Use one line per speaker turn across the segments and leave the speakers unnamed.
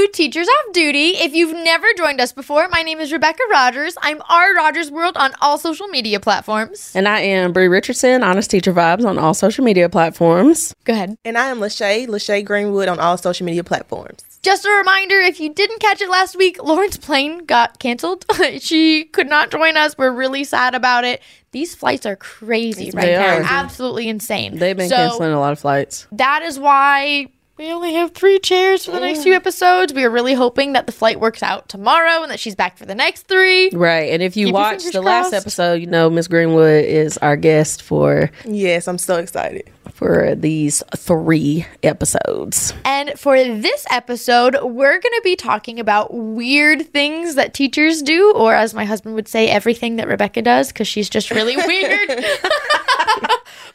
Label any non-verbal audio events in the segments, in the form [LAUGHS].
welcome to Teachers Off Duty. If you've never joined us before, my name is Rebecca Rogers. I'm R Rogers World on all social media platforms.
And I am Bree Richardson, Honest Teacher Vibes on all social media platforms.
Go ahead.
And I am Lachey, Lachey Greenwood on all social media platforms.
Just a reminder if you didn't catch it last week, Lauren's plane got canceled. [LAUGHS] she could not join us. We're really sad about it. These flights are crazy right
They
now.
are.
Absolutely insane.
They've been
So,
canceling a lot of flights.
that is why we only have three chairs for the next few oh. episodes. We are really hoping that the flight works out tomorrow and that she's back for the next three.
Right. And if you
Keep your
watched
fingers
the last episode, you know Miss Greenwood is our guest for
Yes, I'm so excited.
for these three episodes.
And for this episode, we're going to be talking about weird things that teachers do, or as my husband would say, everything that Rebecca does, because she's just really weird. [LAUGHS] [LAUGHS]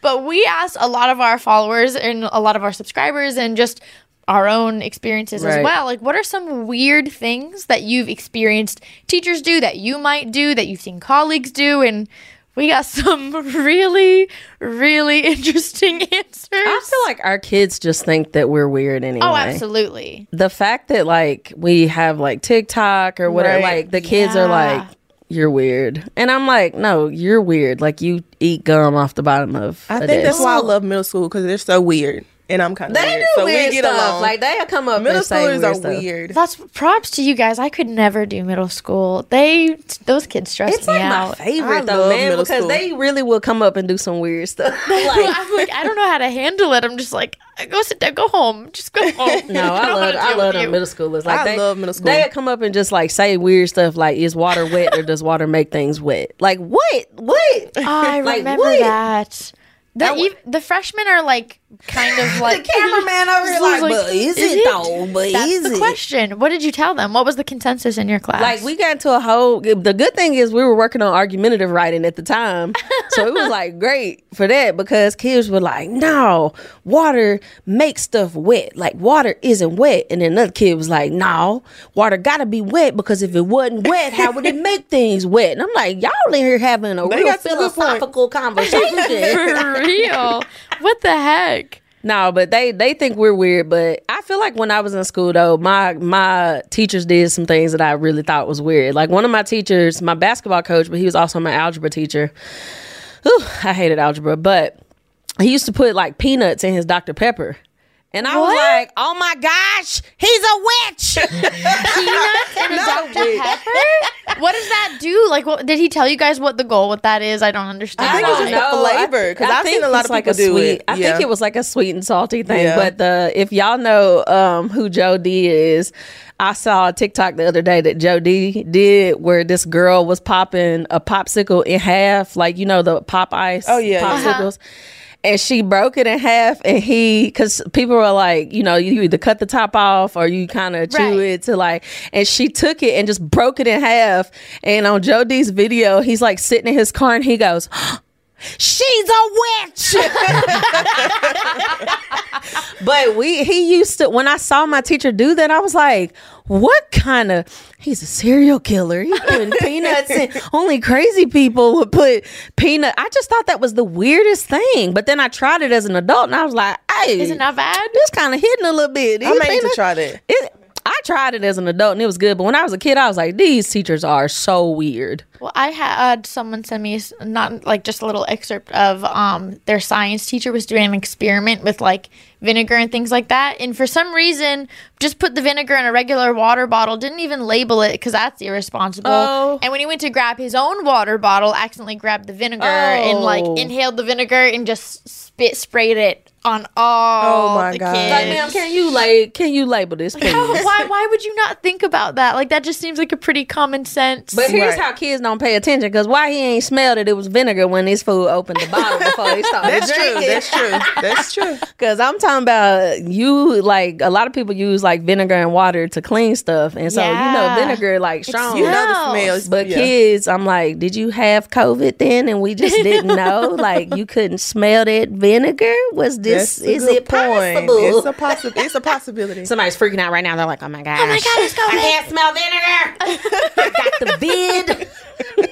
but we asked a lot of our followers and a lot of our subscribers and just our own experiences as well. Like, what are some weird things that you've experienced teachers do, that you might do, that you've seen colleagues do? And we got [LAUGHS] some really, really interesting [LAUGHS] answers.
I feel like our kids just think that we're weird oh, anyway.
Oh, absolutely.
The fact that like we have like TikTok or whatever,
Right.
like the kids are like, you're weird. And I'm like, no, you're weird. Like you eat gum off the bottom of
I think that's why I love middle school because they're so weird, and I'm kind of
they
weird.
do
so
weird
we get
stuff.
along.
Like they'll come up
middle
and say
schoolers
weird
are
stuff.
weird.
That's props to you guys. I could never do middle school. They those kids stress
It's
me
like
out.
my favorite
I
though,
love
man, because
school.
they really will come up and do some weird stuff. [LAUGHS] like,
I'm like, I don't know how to handle it. I'm just like, go sit down, go home, just go [LAUGHS] home.
no, [LAUGHS] I
don't
love I love them middle schoolers. Like
I
they,
love middle school.
They come up and just like say weird stuff like, "Is water wet or does water make things wet?" Like what? What?
Oh, I
Like,
remember
what?
that. The, ev- the freshmen are like kind of [LAUGHS] like
the cameraman over here [LAUGHS] like, but is, it, though? But
That's
is
the
it?
question. What did you tell them? What was the consensus in your class?
Like we got into a whole. The good thing is we were working on argumentative writing at the time, [LAUGHS] so it was like great for that because kids were like, "No, water makes stuff wet. Like water isn't wet." And then another kid was like, "No, water gotta be wet because if it wasn't wet, how would it make things wet?" And I'm like, "Y'all in here having a
They
real
got some good
philosophical conversation."
for real. What the heck?
No, but they they think we're weird. But I feel like when I was in school though, my my teachers did some things that I really thought was weird. Like one of my teachers, my basketball coach, but he was also my algebra teacher. Whew, I hated algebra, but he used to put like peanuts in his Dr Pepper. And I was like, "Oh my gosh, he's a witch!" [LAUGHS]
Peanuts and a Dr. Pepper? What does that do? Like, what did he tell you guys what the goal with that is? I don't understand.
I think it's
why.
just the flavor, 'cause I've seen a lot
it's
of
like
people
a
do
sweet,
it.
I
Yeah.
think it was like a sweet and salty thing.
Yeah.
But the if y'all know um, who Joe D is, I saw a TikTok the other day that Joe D did where this girl was popping a popsicle in half, like you know the pop ice.
Oh, yeah, yeah.
popsicles. And she broke it in half, and he, because people were like, you know, you either cut the top off or you kind of chew
Right.
it to like, and she took it and just broke it in half. And on Joe D's video, he's like sitting in his car and he goes, She's a witch. but we he used to when I saw my teacher do that, I was like, what kind of he's a serial killer. He's putting [LAUGHS] peanuts in only crazy people would put peanut. I just thought that was the weirdest thing. But then I tried it as an adult and I was like, hey,
Is it not bad?
this kind of hitting a little bit.
I
These
may to try that.
It, I tried it as an adult and it was good, but when I was a kid, I was like, these teachers are so weird.
Well, I had someone send me not like just a little excerpt of um their science teacher was doing an experiment with like vinegar and things like that, and for some reason just put the vinegar in a regular water bottle, didn't even label it because that's irresponsible.
Oh.
And when he went to grab his own water bottle, accidentally grabbed the vinegar and like
Oh.
inhaled the vinegar and just spit sprayed it on all
Oh my
the
God.
kids.
Like, ma'am, can you like can you label this, [LAUGHS] please?
How- why why would you not think about that? Like that just seems like a pretty common sense.
But here's
Right.
how kids don't pay attention because why he ain't smelled it? It was vinegar when this fool opened the bottle before they started
That's true. That's true. That's true. [LAUGHS]
Because I'm talking about you, like a lot of people use like vinegar and water to clean stuff, and so you know vinegar like strong.
You know the
Smells.
smells.
But
yeah.
kids, I'm like, did you have COVID then, and we just didn't [LAUGHS] know? like you couldn't smell that vinegar? Was this?
That's
is it
point.
possible?
It's a possi- It's a possibility.
Somebody's freaking out right now. They're like, "Oh my gosh! Oh
my God, it's COVID.
I can't smell vinegar. [LAUGHS] I got the vid." [LAUGHS]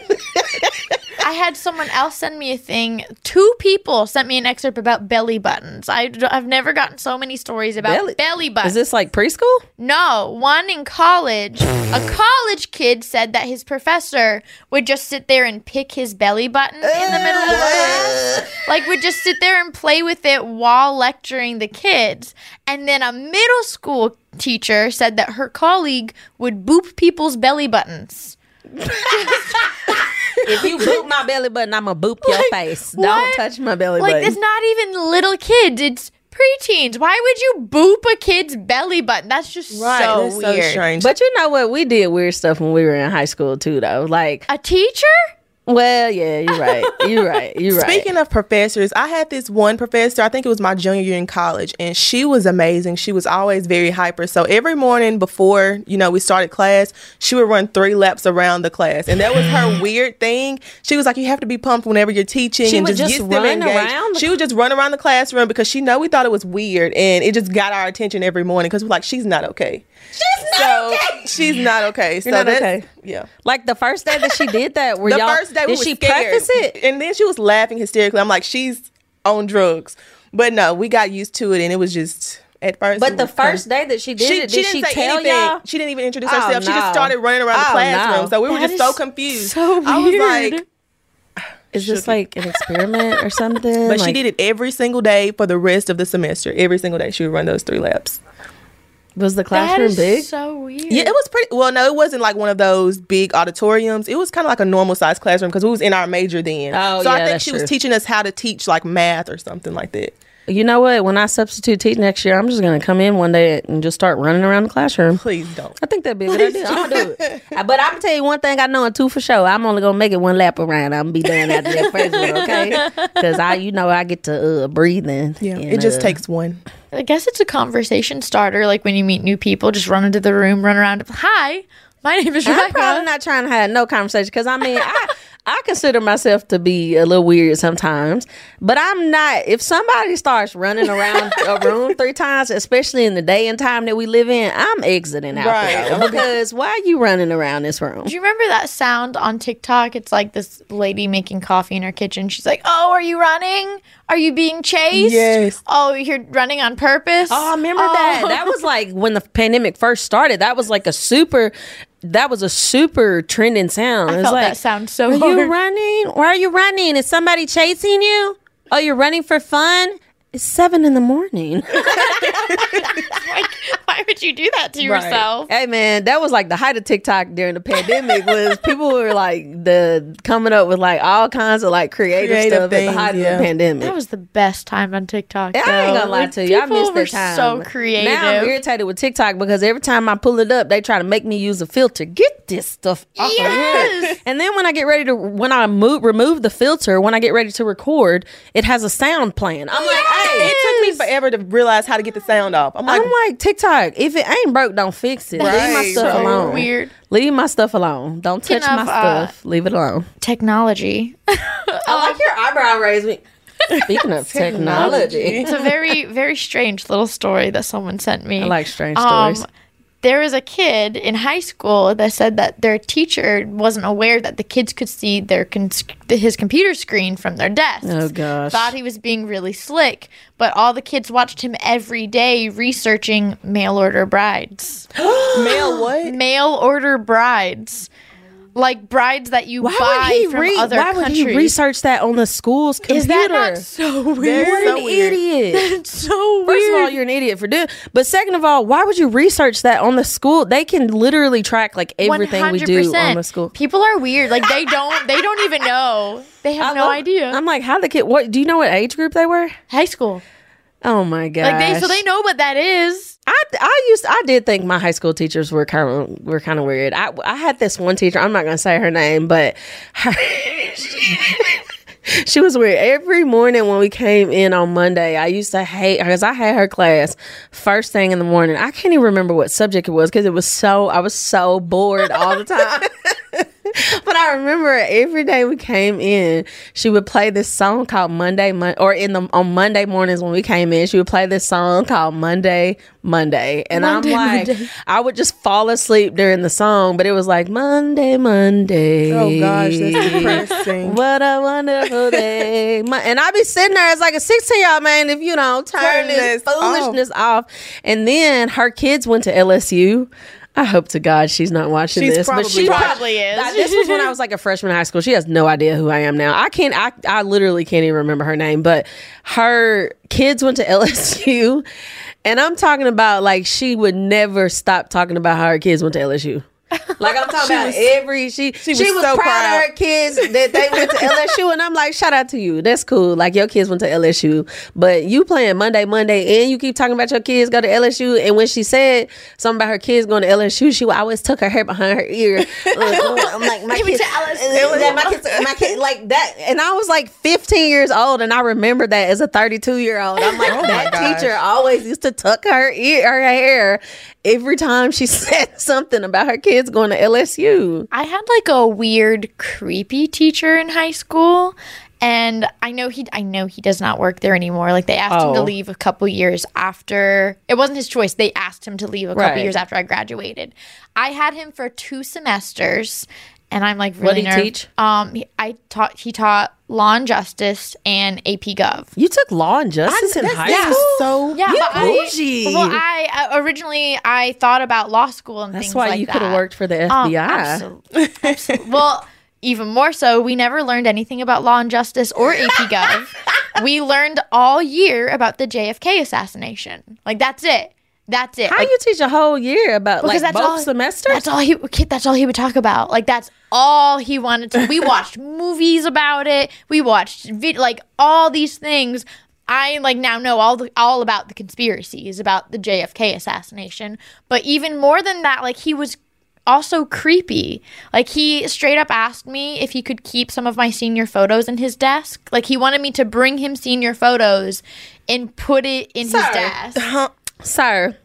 I had someone else send me a thing. Two people sent me an excerpt about belly buttons. I, have never gotten so many stories about belly, belly buttons.
Is this like preschool?
No, one in college. a [SIGHS] college kid said that his professor would just sit there and pick his belly button in the middle of eh. class. Like would just sit there and play with it while lecturing the kids. And then a middle school teacher said that her colleague would boop people's belly buttons. [LAUGHS] [LAUGHS]
if you [LAUGHS] boop my belly button, I'm gonna boop your face. What? Don't touch my belly
like,
button.
Like it's not even little kids. It's preteens. Why would you boop a kid's belly button? That's just right, so that's weird. So
strange. But you know what? We did weird stuff when we were in high school too, though. Like
a teacher.
Well, yeah, you're right. You're right. [LAUGHS] You're
right. Speaking of professors, I had this one professor, I think it was my junior year in college, and she was amazing. She was always very hyper. So every morning before, you know, we started class, she would run three laps around the class. And that was her [GASPS] weird thing. She was like, You have to be pumped whenever you're teaching
she
and
just, just get them engaged. Around
she would just run around the classroom because she know we thought it was weird and it just got our attention every morning because we're like, she's not okay.
She's not so, okay.
She's not okay.
You're
so
not okay.
Yeah.
Like the first day that she did that, were
the
y'all,
first day
did
we
she
scared.
preface it?
And then she was laughing hysterically. I'm like, she's on drugs. But no, we got used to it, and it was just at first.
But the first day that she did she, it, did she, she tell
anything.
y'all?
She didn't even introduce oh, herself. No. She just started running around oh, the classroom. No. So we were that just so confused.
So weird. I was like. [SIGHS]
Is this like an experiment or something?
But
like,
she did it every single day for the rest of the semester. Every single day, she would run those three laps.
Was the classroom big?
So weird.
Yeah, it was pretty. Well, no, it wasn't like one of those big auditoriums. It was kind of like a normal sized classroom because we was in our major then.
Oh,
so
yeah,
I think she
true.
was teaching us how to teach like math or something like that.
You know what? When I substitute teach next year, I'm just gonna come in one day and just start running around the classroom.
Please don't.
I think that'd be a good idea. [LAUGHS] I'm gonna do it. But I'm gonna tell you one thing I know and two for sure. I'm only gonna make it one lap around. I'm gonna be done after that first one, okay? Because I, you know, I get to uh, breathe in.
Yeah, and, it just uh, takes one.
I guess it's a conversation starter. Like when you meet new people, just run into the room, run around. Hi, my name is Rebecca.
I'm probably not trying to have no conversation because I mean, I, I consider myself to be a little weird sometimes, but I'm not. If somebody starts running around [LAUGHS] a room three times, especially in the day and time that we live in, I'm exiting out right. there because why are you running around this room?
Do you remember that sound on TikTok? It's like this lady making coffee in her kitchen. She's like, "Oh, are you running? Are you being chased?
Yes.
Oh, you're running on purpose.
Oh, I remember oh. that. That was like when the pandemic first started. That was like a super that was a super trending sound.
I felt
like,
that sound so
Are
hard.
you running? Why are you running? Is somebody chasing you? Oh, you're running for fun? It's seven in the morning. [LAUGHS] [LAUGHS] [LAUGHS]
like, why would you do that to right. yourself?
Hey man, that was like the height of TikTok during the pandemic. was [LAUGHS] people were like the coming up with like all kinds of like creative, creative stuff things, at the height yeah. of the pandemic.
That was the best time on TikTok.
Yeah, I ain't gonna lie like, to you, I missed that time.
So creative.
Now I'm irritated with TikTok because every time I pull it up, they try to make me use a filter. Get this stuff off yes. of here. And then when I get ready to, when I move remove the filter, when I get ready to record, it has a sound plan. I'm yes. like hey,
it took me forever to realize how to get the sound off. I'm like,
I'm like TikTok. If it ain't broke, don't fix it. Right. Leave my stuff so alone.
Weird.
Leave my stuff alone. Don't touch my uh, stuff. Leave it alone.
Technology. [LAUGHS]
I like your eyebrow raising. [LAUGHS] Speaking of technology,
it's a very, very strange little story that someone sent me.
I like strange um, stories
there was a kid in high school that said that their teacher wasn't aware that the kids could see their con- his computer screen from their desk.
Oh gosh.
Thought he was being really slick, but all the kids watched him every day researching mail order brides. [GASPS]
mail what?
Mail order brides like brides that you why buy would he from re- other
why
countries.
would he research that on the school's computer?
Is that not [LAUGHS] so weird?
What
so
an
weird.
idiot! [LAUGHS]
That's so
weird. First of all, you're an idiot for doing. But second of all, why would you research that on the school? They can literally track like everything 100%. we do on the school.
People are weird. Like they don't. they don't even know. They [LAUGHS] have I no love, idea.
I'm like, how the kid? What do you know? What age group they were?
High school.
Oh my god!
Like they so they know what that is.
I, I used I did think my high school teachers were kind of were kind of weird. I I had this one teacher. I'm not gonna say her name, but her, [LAUGHS] she was weird. Every morning when we came in on Monday, I used to hate her because I had her class first thing in the morning. I can't even remember what subject it was because it was so I was so bored all the time. [LAUGHS] [LAUGHS] but I remember every day we came in, she would play this song called Monday, Mon- or in the on Monday mornings when we came in, she would play this song called Monday, Monday, and
Monday,
I'm like,
Monday.
I would just fall asleep during the song, but it was like Monday, Monday.
Oh gosh, that's depressing.
What a wonderful day. [LAUGHS] And I'd be sitting there as like a 16 year old man if you don't turn
Turn
this
this off.
foolishness off. And then her kids went to LSU. I hope to God she's not watching
She's
this. but
probably
she
watching.
Probably is.
That- this was when I was like a freshman in high school. She has no idea who I am now. I can't. I I literally can't even remember her name. But her kids went to [LAUGHS] LSU, and I'm talking about like she would never stop talking about how her kids went to LSU. Like I'm talking about
was-
every she she,
was
was,
so
proud,
proud.
of her kids that they went to [LAUGHS] LSU, and I'm like, shout out to you. That's cool. Like your kids went to LSU, but you playing Monday, Monday, and you keep talking about your kids go to LSU. And when she said something about her kids going to LSU, she always took her hair behind her ear. [LAUGHS] I'm like, my kids,
LSU.
My kids, my kid, like that. And I was like 15 years old, and I remember that as a 32 year old. I'm like, [LAUGHS]
Oh
that teacher always used to tuck her ear, her hair every time she said something about her kids going to LSU.
I had like a weird, creepy teacher in high school. And I know he I know he does not work there anymore. Like they asked him to
Oh.
leave a couple years after it wasn't his choice. They asked him to leave a couple
Right.
years after I graduated. I had him for two semesters and I'm like really
What'd he
nerv-
teach?
Um he, I taught he taught law and justice and AP Gov.
You took law and justice in high
this is
school.
so
Yeah,
You
but I,
bougie.
well, I uh, originally I thought about law school and
That's
things
why
like
you could have
that.
worked for the
Um,
FBI.
absolutely, absolutely. well, even more so, we never learned anything about law and justice or AP Gov. we learned all year about the JFK assassination. Like that's it. That's it.
How
Like,
you teach a whole year about like
that's
both
all,
semesters?
That's all he. kid, That's all he would talk about. Like that's all he wanted to. We [LAUGHS] watched movies about it. We watched vid- like all these things. I like now know all the all about the conspiracies about the JFK assassination. But even more than that, like he was also creepy. Like he straight up asked me if he could keep some of my senior photos in his desk. Like he wanted me to bring him senior photos and put it in
Sir.
his desk. [LAUGHS] Uh-huh.
Sir,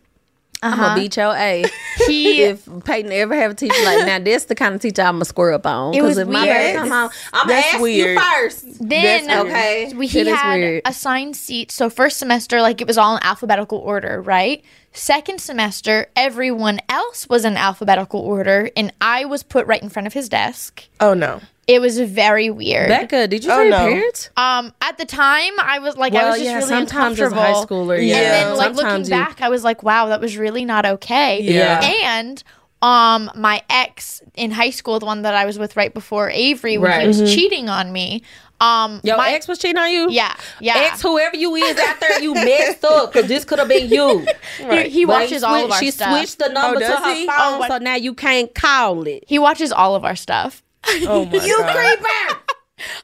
I'm
Uh-huh.
gonna beat your A. [LAUGHS]
He
if Peyton ever have a teacher like now, this the kind of teacher I'm gonna square up on.
It was
Because if my
weird.
baby come home, I'm gonna
That's
ask
weird.
you first.
Then
That's
okay.
we, he had
weird.
assigned seats. So first semester, like it was all in alphabetical order, right? Second semester, everyone else was in alphabetical order, and I was put right in front of his desk.
Oh no.
It was very weird.
Becca, did you
Oh,
tell your parents?
um, at the time, I was like, I was just
yeah,
really
sometimes as a high
uncomfortable.
schooler, yeah.
And then, like
Sometimes
looking
you-
back, I was like, wow, that was really not okay.
Yeah.
And um, my ex in high school, the one that I was with right before Avery, when
Right.
he was
Mm-hmm.
cheating on me. Um,
Your
my
ex was cheating on you?
yeah, yeah.
Ex, whoever you is out there, you messed up because this could have been you. [LAUGHS]
He, he watches
he
all
switched-
of our
She
stuff.
switched the number
Oh,
to
does
her
he?
phone,
Oh,
so now you can't call it.
He watches all of our stuff.
Oh my
You
god.
creeper!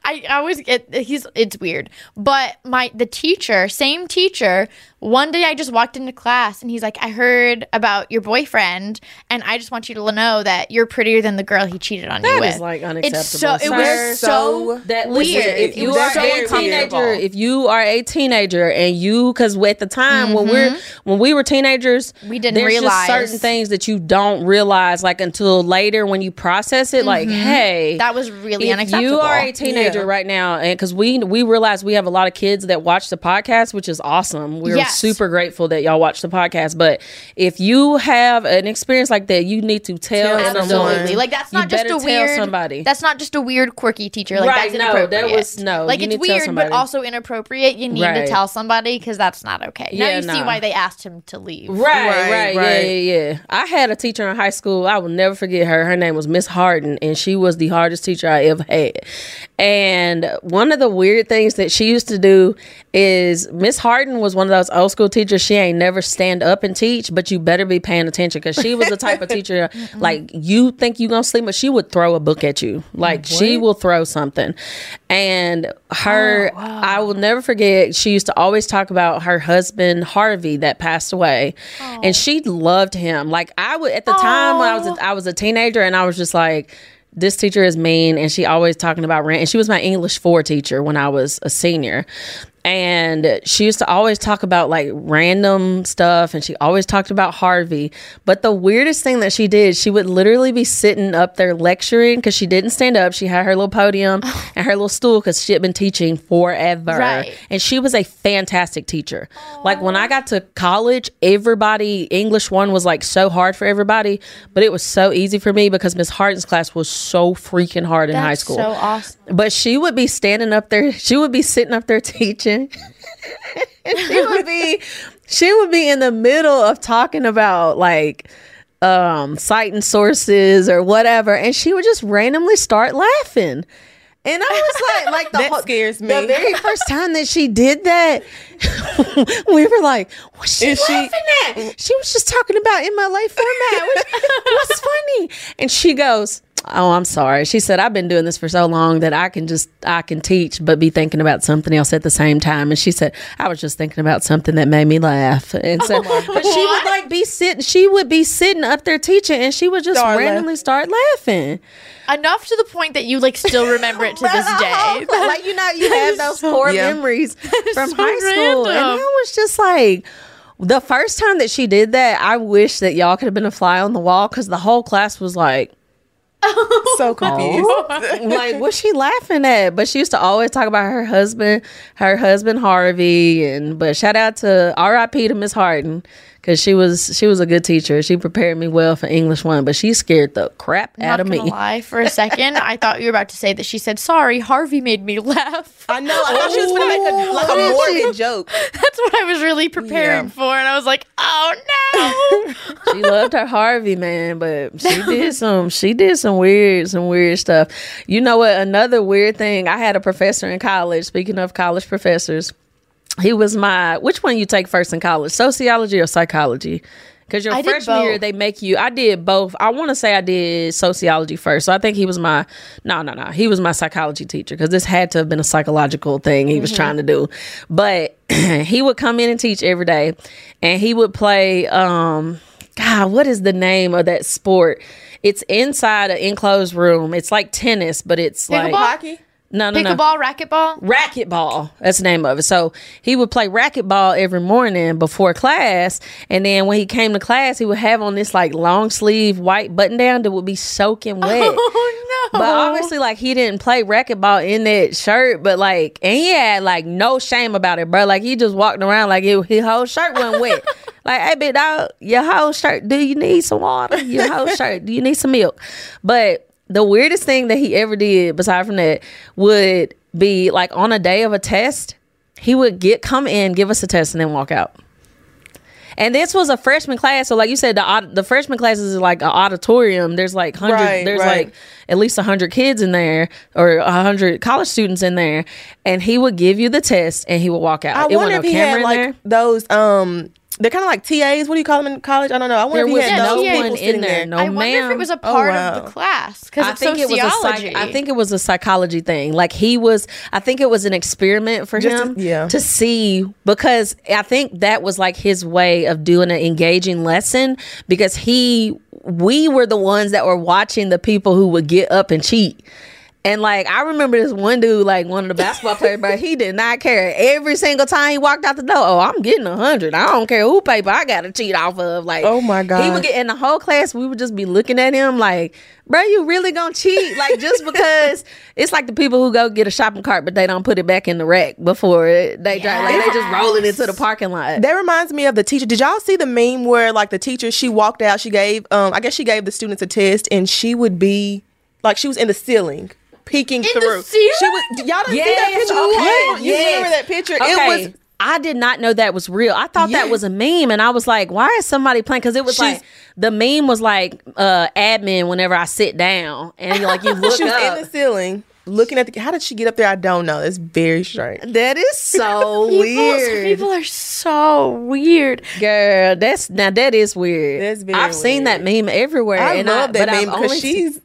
I, [LAUGHS] I always get he's it's weird. But my the teacher, same teacher, one day I just walked into class and he's like, I heard about your boyfriend and I just want you to know that you're prettier than the girl he cheated on you
That
with.
is like
It's so
unacceptable.
it was so
that
weird.
listen, if you
was
are
so
a teenager, if you are a teenager and you, because at the time when we're when we were teenagers,
Mm-hmm. We didn't
there's
realize.
just certain things that you don't realize like until later when you process it. Like, hey,
Mm-hmm. that was really
if
unacceptable.
you are a teenager
Yeah.
right now, and because we we realize we have a lot of kids that watch the podcast, which is awesome. We're
Yes.
Super grateful that y'all watch the podcast. But if you have an experience like that, you need to tell,
Tell
someone.
Like that's
You
not just
better
a
tell
weird
somebody.
That's not just a weird quirky teacher. Like
Right,
that's
no, that
inappropriate.
was- no,
Like
you
it's
need to tell
weird, but also inappropriate. You need to tell somebody because that's not okay. Yeah, now
Yeah,
you see why they asked him to leave.
Right,
Right,
right,
right.
yeah, yeah, yeah. I had a teacher in high school. I will never forget her. Her name was Miss Harden, and she was the hardest teacher I ever had. And one of the weird things that she used to do is Miss Harden was one of those old school teacher, She ain't never stand up and teach, but you better be paying attention because she was the type of teacher [LAUGHS] like you think you gonna sleep, but she would throw a book at you. Like she will throw something. And her, I will never forget. She used to always talk about her husband Harvey that passed away, and she loved him. Like I would at the time when I was a, I was a teenager, and I was just like. This teacher is mean, and she always talking about rent. And she was my English four teacher when I was a senior, and she used to always talk about like random stuff and she always talked about Harvey. But the weirdest thing that she did, she would literally be sitting up there lecturing because she didn't stand up. She had her little podium oh. and her little stool because she had been teaching forever.
Right.
And she was a fantastic teacher. Like when I got to college, everybody, English one was like so hard for everybody, but it was so easy for me because Miss Harden's class was so freaking hard in high school.
so awesome.
But she would be standing up there. She would be sitting up there [LAUGHS] teaching. and she would be, she would be in the middle of talking about like um citing sources or whatever, and she would just randomly start laughing. And I was like, [LAUGHS] like the
That
whole-
scares me.
The very first time that she did that, [LAUGHS] we were like, "What's she
Is she-
laughing at?" She was just talking about MLA format. What's funny? And she goes, "Oh, I'm sorry." She said, "I've been doing this for so long that I can just I can teach, but be thinking about something else at the same time." And she said, "I was just thinking about something that made me laugh." And so, oh but she would like be sitting. She would be sitting up there teaching, and she would just
Start
randomly start laughing.
Enough to the point that you like still remember it to this [LAUGHS] day.
like you know, you have those poor
Yeah.
memories [LAUGHS] from
so
high school, and. I was just like. The first time that she did that, I wish that y'all could have been a fly on the wall because the whole class was like, [LAUGHS]
so oh. confused.
like, what's she laughing at? But she used to always talk about her husband, her husband Harvey, and but shout out to R.I.P. to Miss Harden because she was she was a good teacher. She prepared me well for English one, but she scared the crap out
Not
of me.
lie, for a [LAUGHS] second, I thought you were about to say that she said, "Sorry, Harvey made me laugh."
I know. I thought she was gonna make a [LAUGHS] like a morbid joke.
That's what I was really preparing
Yeah.
for, and I was like, "Oh no!" [LAUGHS]
she loved her Harvey man, but she did some she did some weird some weird stuff. You know what? Another weird thing. I had a professor in college. Speaking of college professors, he was my which one you take first in college, sociology or psychology? Because your
I
freshman year they make you. I did both. I want to say I did sociology first, so I think he was my no no no. He was my psychology teacher because this had to have been a psychological thing he was
Mm-hmm.
trying to do. But [CLEARS THROAT] he would come in and teach every day, and he would play. um God, what is the name of that sport? It's inside an enclosed room. It's like tennis, but it's like
Hockey.
No no no
Pickleball, racquetball.
racquetball. That's the name of it. So he would play racquetball every morning before class, and then when he came to class, he would have on this like long sleeve white button down that would be soaking wet. [LAUGHS]
Oh no!
But obviously, like he didn't play racquetball in that shirt, but like, and he had like no shame about it, bro. Like he just walked around like it, his whole shirt wasn't wet. [LAUGHS] like, hey, big dog, your whole shirt. Do you need some water? Your whole [LAUGHS] shirt. Do you need some milk? But the weirdest thing that he ever did, beside from that, would be like on a day of a test, he would get come in, give us a test, and then walk out. And this was a freshman class, so like you said, the the freshman classes is like an auditorium. There's like hundred.
Right,
there's
right.
like at least hundred kids in there, or hundred college students in there. And he would give you the test, and he would walk out.
I
it
wonder if
no
he
camera
had like
there.
those. Um, they're kind of like TAs. What do you call them in college? I don't know. I wonder
There
if
was
he had
no
those people
one
sitting
in there.
there.
No,
I wonder if it was a part of oh,
wow.
the class because
I
it's
think it was a
sociology.
psych, I think it was a psychology thing. Like he was I think it was an experiment for
Just to-
him
yeah.
to see because I think that was like his way of doing an engaging lesson because he we were the ones that were watching the people who would get up and cheat. And like I remember this one dude, like one of the basketball players, but he did not care. Every single time he walked out the door, oh, I'm getting a hundred. I don't care who paper I got to cheat off of. Like,
Oh, my
god,
he
would get in the whole class. We would just be looking at him like, bro, you really gonna cheat? Like just [LAUGHS] because it's like the people who go get a shopping cart, but they don't put it back in the rack before it- they drive. Like they just roll it into the parking lot.
That reminds me of the teacher. Did y'all see the meme where like the teacher she walked out, she gave um I guess she gave the students a test and she would be like she was in the ceiling peeking
the
through.
ceiling?
She was y'all didn't see that picture?
okay,
You
yes.
remember that picture?
Okay.
It was
I did not know that was real. I thought that was a meme, and I was like, "Why is somebody playing?" Because it was
She's-
like the meme was like uh, admin whenever I sit down, and like you [LAUGHS] look
she was
up.
in the ceiling looking at the how did she get up there? I don't know. It's very strange.
that is [LAUGHS] so
People,
weird.
people are so weird.
Girl, that's now that is weird.
That's very
I've seen that meme everywhere.
I
and
love
I,
that
but I've
meme because
only
she's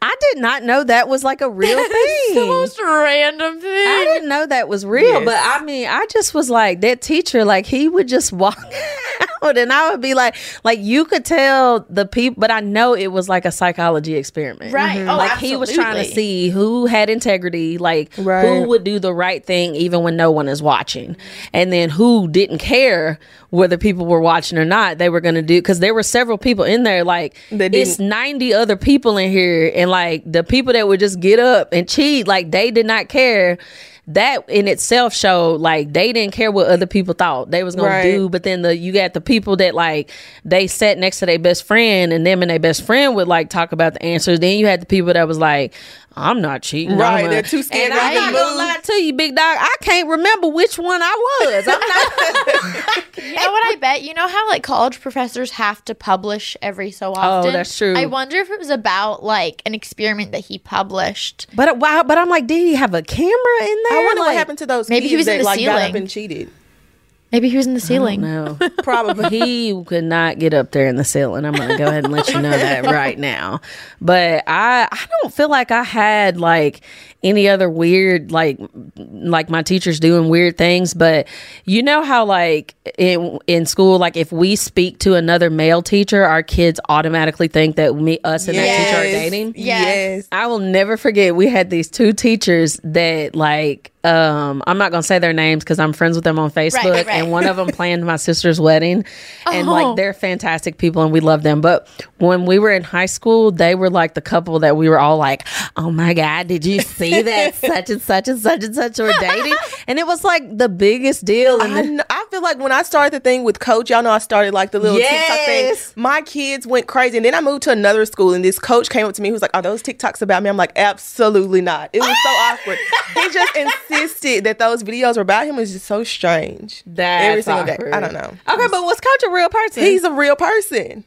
I did not know that was like a [LAUGHS] real
It's the most random thing.
I didn't know that was real,
Yes.
but I mean, I just was like that teacher. Like he would just walk [LAUGHS] out, [LAUGHS] and I would be like, like you could tell the people, but I know it was like a psychology experiment,
Right. Mm-hmm. Oh,
like he was trying to see who had integrity, like who would do the right thing even when no one is watching, and then who didn't care whether people were watching or not. They were going to do because there were several people in there. Like
That
it's ninety other people in here, and like the people that would just get up and cheat, like they did not care. That in itself showed like they didn't care what other people thought they was gonna
Right.
do. But then the you got the people that like they sat next to their best friend, and them and their best friend would like talk about the answers. Then you had the people that was like, "I'm not cheating."
Right,
I'm
they're too scared
And I'm not
a
gonna lie to you, big dog. I can't remember which one I was. I'm not. [LAUGHS]
You know what I bet? You know how like college professors have to publish every so oh, often?
Oh, that's true.
I wonder if it was about like an experiment that he published.
but uh, wow, but I'm like, did he have a camera in there?
I wonder what happened to those
Maybe he
kids
was in the
like got up
ceiling.
and cheated.
Maybe he was in the ceiling.
No, [LAUGHS] probably he could not get up there in the ceiling. I'm going to go ahead and let you know that right now. But I, I don't feel like I had like any other weird like like my teachers doing weird things. But you know how like in in school, like if we speak to another male teacher, our kids automatically think that me, us, and that teacher are dating.
Yes.
Yes.
I will never forget. We had these two teachers that like um I'm not gonna say their names because I'm friends with them on Facebook,
right, right.
and one of them planned my sister's wedding, [LAUGHS] and
Oh.
like they're fantastic people and we love them. But when we were in high school, they were like the couple that we were all like, "Oh my god, did you see that [LAUGHS] such and such and such and such were dating?" [LAUGHS] And it was like the biggest deal. And
I, kn- I feel like when I started the thing with coach, y'all know I started like the little TikTok thing. My kids went crazy, and then I moved to another school, and this coach came up to me. He was like, "Are those TikToks about me?" I'm like, "Absolutely not." It was so awkward. He just insisted that those videos were about him. Was just so strange.
That's
Every single day. I don't know.
Okay, but was Coach a real person?
He's a real person.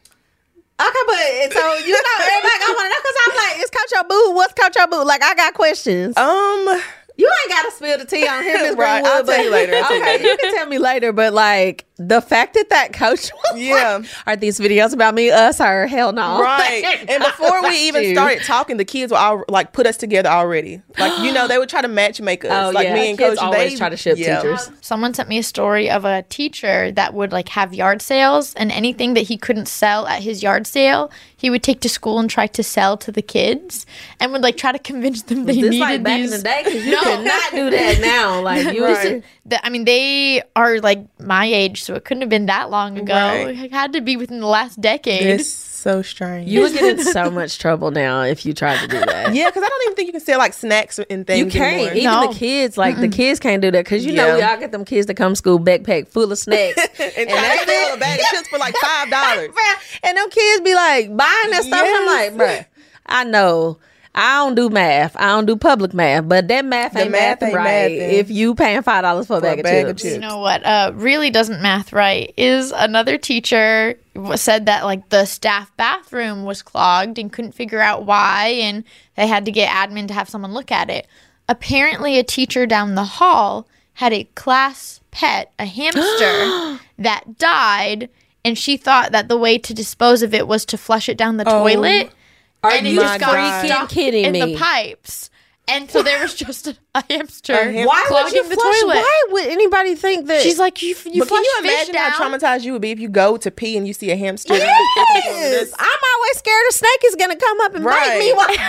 Okay, but so you know, everybody got one of because I'm like, is Coach your boo? What's Coach your boo? Like, I got questions.
Um,
you ain't got to spill the tea on him, Miss [LAUGHS]
Right,
Greenwood.
I'll tell you later, I'll you
okay,
later.
you can tell me later. But like the fact that that coach [LAUGHS] was
Yeah.
like, are these videos about me, us, or hell no?
right. [LAUGHS] And before we even
You.
started talking, the kids were all like put us together already. Like you know, they would try to match make us.
Oh,
like
yeah.
me and
Kids
coach.
always
they
try to ship teachers.
Um, someone sent me a story of a teacher that would like have yard sales and anything that he couldn't sell at his yard sale, he would take to school and try to sell to the kids and would like try to convince them they
This
needed
like back
these.
in the day because you could not do that [LAUGHS] now. Like you,
Right.
The- I mean, they are like my age, so it couldn't have been that long ago.
Right.
It had to be within the last decade.
It's so strange.
you would get in so much trouble now if you tried to do that. [LAUGHS]
yeah, because I don't even think you can sell like snacks and things.
You can't.
anymore.
Even
No.
the kids, like the kids can't do that because you know
Yeah.
we all get them kids to come school backpack full of snacks. [LAUGHS]
and,
And that's
sell
it.
a bag of chips for like five dollars.
and them kids be like buying that stuff. and I'm like, bruh, I know. I don't do math. I don't do public math, but that math
The
ain't
math
math
ain't
right.
mathing.
If you paying five dollars for a bag,
bag
of
of
chips,
chips.
You know what? Uh, really doesn't math right is another teacher said that like the staff bathroom was clogged and couldn't figure out why, and they had to get admin to have someone look at it. Apparently, a teacher down the hall had a class pet, a hamster, [GASPS] that died, and she thought that the way to dispose of it was to flush it down the toilet,
Are
and
you
just got
freaking
stuck
kidding
in
me?
the pipes. And so there was [LAUGHS] just a, a hamster.
A ham-
Why would you
the
flush?
toilet.
Why would anybody think that?
She's like, you, you
But can
flush
you imagine
down?
how traumatized you would be if you go to pee and you see a hamster?
Yes, I'm always scared a snake is gonna come up and bite me. [LAUGHS]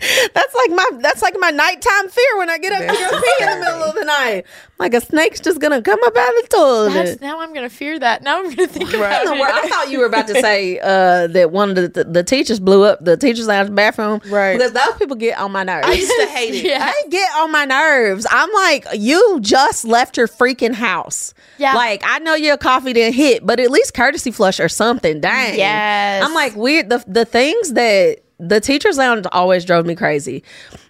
Right. [LAUGHS]
While- that's like my that's like my nighttime fear when I get up to go pee in the middle of the night. Like a snake's just gonna come up out of the toilet.
That's, now I'm gonna fear that. Now I'm gonna think
Right.
about
No,
it.
I thought you were about to [LAUGHS] say uh, that one of the, the, the teachers blew up the teachers' lounge bathroom.
Right.
Because those people get on my nerves.
I used to hate it. [LAUGHS]
Yeah.
They get on my nerves. I'm like, you just left your freaking house.
Yeah.
Like, I know your coffee didn't hit, but at least courtesy flush or something. Dang.
Yes.
I'm like, weird. The, the things that the teacher's lounge always drove me crazy.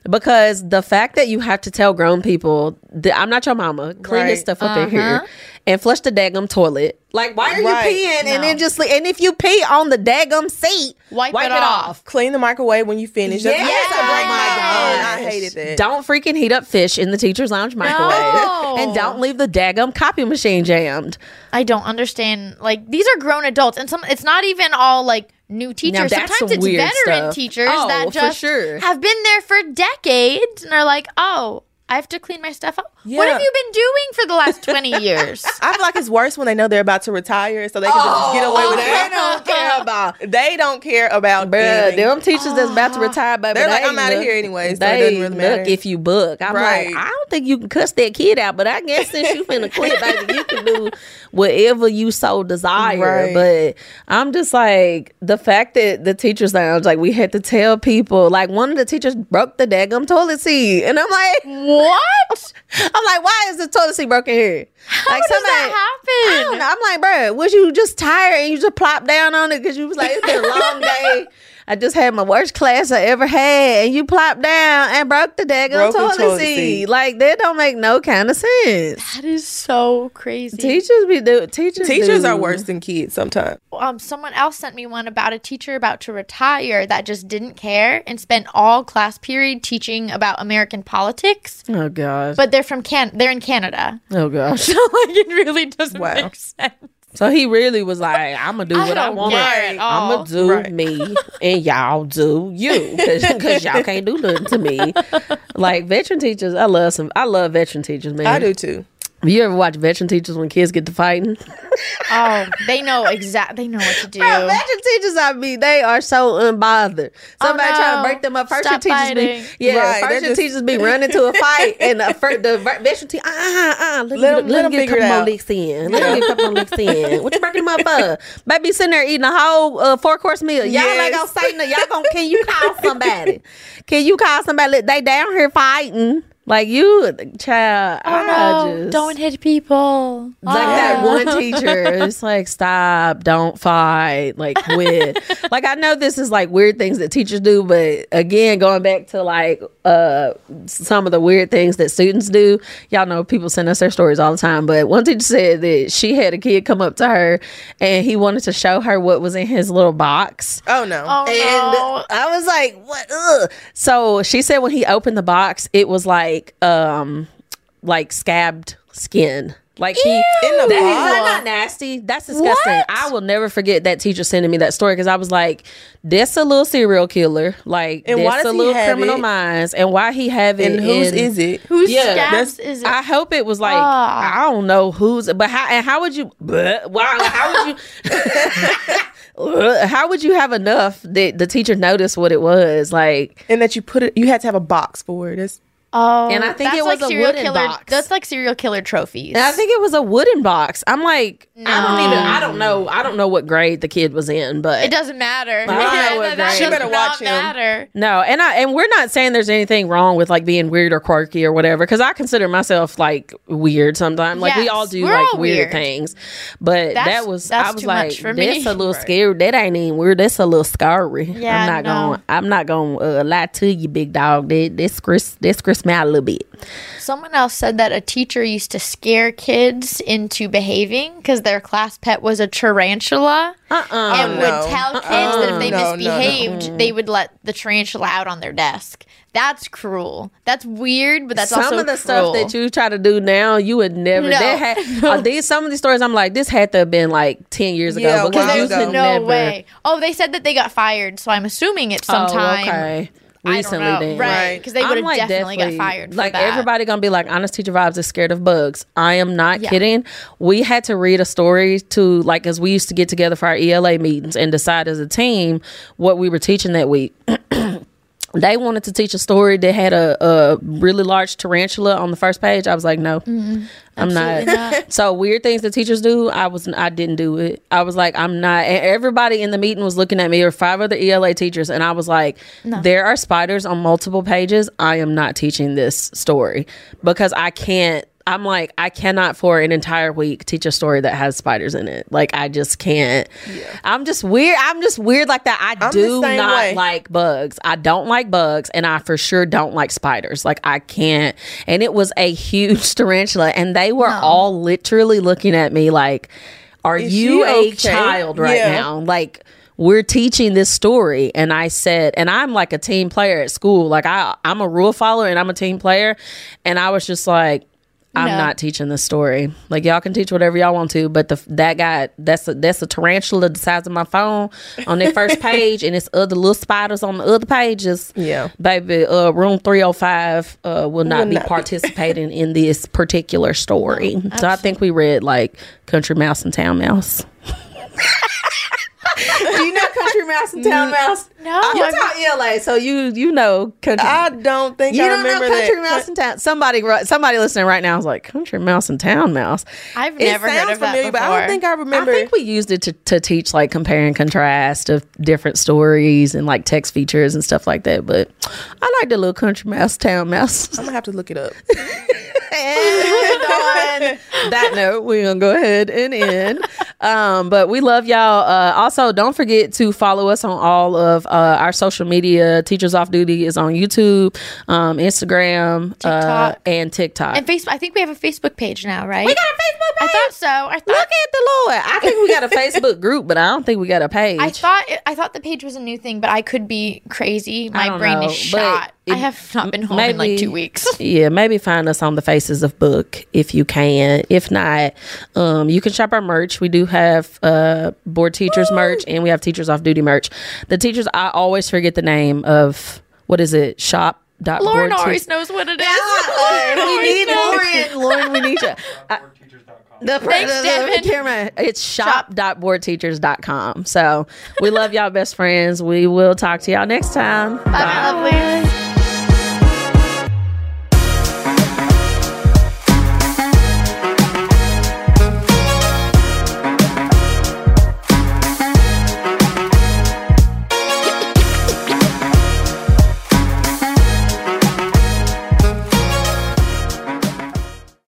because the fact that you have to tell grown people that I'm not your mama, clean this stuff up in
Uh-huh.
here and flush the daggum toilet. Like, why are
Right.
you peeing and then just and if you pee on the daggum seat,
Wipe it off.
Clean the microwave when you finish. That's-
Yes.
that's a break
Oh
my
my
hand.
gosh.
I hated that.
Don't freaking heat up fish in the teacher's lounge microwave.
No.
And don't leave the daggum copy machine jammed.
I don't understand. Like these are grown adults, and some. It's not even all like new teachers.
that's
Sometimes it's veteran
stuff.
teachers
Oh,
that just
sure.
have been there for decades and are like, oh. I have to clean my stuff up. What have you been doing for the last 20 [LAUGHS] years?
I feel like it's worse when they know they're about to retire, so they can just get away with it. Oh.
they
it.
don't care [LAUGHS] about.
They don't care about
Bruh, them teachers that's about to ah. retire, baby.
They're like,
they
"I'm out
of
here anyways. so it
they
doesn't really matter."
look if you book. I'm
Right.
like, I don't think you can cuss that kid out, but I guess since you finna quit, baby, you can do whatever you so desire.
Right.
But I'm just like the fact that the teachers lounge, like we had to tell people, like one of the teachers broke the daggum toilet seat, and I'm like,
what? [LAUGHS]
I'm like, why is the toilet seat broken here?
How
like
does that
I
happen?
don't know. I'm like, bro, was you just tired and you just plop down on it because you was like, it's been a long [LAUGHS] day. I just had my worst class I ever had, and you plopped down and broke the daggone
Broke the
toilet,
toilet
seat.
seat.
Like that don't make no kind of sense.
That is so crazy.
Teachers be do teachers.
Teachers
do.
are worse than kids sometimes.
um, someone else sent me one about a teacher about to retire that just didn't care and spent all class period teaching about American politics.
Oh gosh.
But they're from Can. They're in Canada.
oh gosh. [LAUGHS]
So like it really doesn't
Wow.
make sense.
So he really was like, I'm gonna do
I
what I,
don't
want.
care at all.
I'm gonna do
Right.
me, and y'all do you, because y'all can't do nothing to me. Like veteran teachers, I love some. I love veteran teachers, man.
I do too.
You ever watch veteran teachers when kids get to fighting? [LAUGHS]
Oh, they know exact. They know what to do.
Bro, veteran teachers, I mean, they are so unbothered. Somebody
Oh,
trying to break them up. First
Stop
year teachers
fighting.
be, yeah,
Right,
first
they're
year
just-
teachers be running to a fight, and the, fir- the veteran teacher, uh, uh, uh, let,
Let
them,
'em-
let
let 'em
them get a
figure
couple more
out.
licks in. Let them get a couple more licks in. [LAUGHS] What you breaking them up for? Baby sitting there eating a whole uh, four course meal. Y'all ain't
Yes.
gonna say nothing. Y'all gonna, can you call somebody? [LAUGHS] Can you call somebody? They down here fighting. Like you, child.
Oh
I
no!
just,
Don't hit people.
like that
Oh.
one [LAUGHS] teacher it's like stop don't fight like quit [LAUGHS] like i know this is like weird things that teachers do but again going back to like uh some of the weird things that students do y'all know people send us their stories all the time but one teacher said that she had a kid come up to her and he wanted to show her what was in his little box
Oh no.
Oh no!
and I was like, "What?" Ugh. So she said when he opened the box, it was like, um, like scabbed skin. Like he,
In the
that, is that not nasty? That's disgusting.
What?
I will never forget that teacher sending me that story because I was like, "That's a little serial killer. Like,
And why
that's
does
a
he
little
have
criminal
it?
minds, and why he have it?
and whose
in-
is it?
Whose
Yeah,
scabs is it?
I hope it was like
Ah.
I don't know who's, but how and how would you? But wow, how would you? [LAUGHS] how would you have enough that the teacher noticed what it was like?
And that you put it. You had to have a box for it. It's,
oh,
and I think it was
like
a
serial
wooden
killer.
box.
That's like serial killer trophies.
And I think it was a wooden box. I'm like, I don't even, I don't know, I don't know what grade the kid was in, but
it doesn't matter.
don't know [LAUGHS] what
that
grade. She
better
not
watch him.
matter.
No, and I and we're not saying there's anything wrong with like being weird or quirky or whatever because I consider myself like weird sometimes. Like we all do like
all
weird,
weird.
things, but
That's-
that was
that's
I was
too
like,
much for me.
that's a little
Right. [LAUGHS]
scary. That ain't even weird. That's a little scary.
Yeah,
I'm not
no.
gonna I'm not gonna uh, lie to you, big dog. That that's Chris This Chris me out a little bit.
Someone else said that a teacher used to scare kids into behaving because their class pet was a tarantula
Uh uh
and
no.
would tell kids that if they
No, no, no.
misbehaved, they would let the tarantula out on their desk. That's cruel. That's weird, but that's
some
also
of the
cruel.
stuff that you try to do now, you would never.
No.
That had, [LAUGHS] uh, these some of these stories. I'm like, this had to have been like ten years ago
Yeah,
because
while
you
ago.
could
no
never.
way. Oh, they said that they got fired, so I'm assuming it's
Oh,
sometime
okay.
I don't
Recently,
know.
then.
right? Because they would have
like,
definitely, got fired. For
like
that.
everybody gonna be like, honest teacher vibes is scared of bugs. I am not
Yeah.
kidding. We had to read a story to like, as we used to get together for our ELA meetings and decide as a team what we were teaching that week. [CLEARS THROAT] They wanted to teach a story that had a, a really large tarantula on the first page. I was like, no, I'm not.
Absolutely [LAUGHS]
So weird things that teachers do, I was I didn't do it. I was like, I'm not. And everybody in the meeting was looking at me, or five other ELA teachers, and I was like, there are spiders on multiple pages. I am not teaching this story because I can't. I'm like, I cannot for an entire week teach a story that has spiders in it. Like, I just can't. I'm just weird. I'm just weird like that. I
I'm
do not
way.
like bugs. I don't like bugs, and I for sure don't like spiders. Like, I can't. And it was a huge [LAUGHS] tarantula, and they were all literally looking at me like, Are
Is
you a
okay?
child right
Yeah.
now? Like, we're teaching this story and i said and i'm like a team player at school like i i'm a rule follower and i'm a team player and i was just like i'm
No.
not teaching this story like y'all can teach whatever y'all want to but the that guy that's a that's a tarantula the size of my phone on their first [LAUGHS] page and it's other little spiders on the other pages
Yeah.
baby uh room 305 uh will not
Will
be
not be.
participating in this particular story so i think we read like country mouse and town mouse [LAUGHS] do you know country mouse and town mouse
No,
you
I'm-
taught ELA, so you you know country.
I don't think
you
I
don't know
remember
country
that.
mouse and town. Somebody somebody listening right now is like country mouse and town mouse.
I've
It
never heard
sounds
of that
familiar,
before.
but I don't think I remember.
I think we used it to, to teach like compare and contrast of different stories and like text features and stuff like that. But I like the little country mouse, town mouse.
I'm gonna have to look it up. [LAUGHS]
and [LAUGHS] on that note, we're gonna go ahead and end. Um, but we love y'all. Uh, also, don't forget to follow us on all of uh, our social media. Teachers Off Duty is on YouTube, um, Instagram, uh, and TikTok.
and Facebook. I think we have a Facebook page now, right?
we got a Facebook page.
I thought so. I
Look
thought.
at the Lord. I think we got a Facebook [LAUGHS] group, but I don't think we got a page.
I thought it, I thought the page was a new thing, but I could be crazy. My brain
know,
is shot.
it-
I have not been home in like two weeks. [LAUGHS]
yeah, maybe find us on the Faces of Book if you can. If not, um, you can shop our merch. We do have uh, Bored Teachers merch and we have teachers off duty merch. The teachers, I always forget the name of what is it? Shop. Dot
Lauren always
teach-
knows what it is. [LAUGHS]
Yeah,
Lauren
we need
knows.
Lauren. Lauren, we need you. I-
boredteachers.com.
the,
Thanks,
the,
Devin.
the camera. It's shop.boredteachers.com. So we love y'all best friends. We will talk to y'all next time.
Bye, lovelies.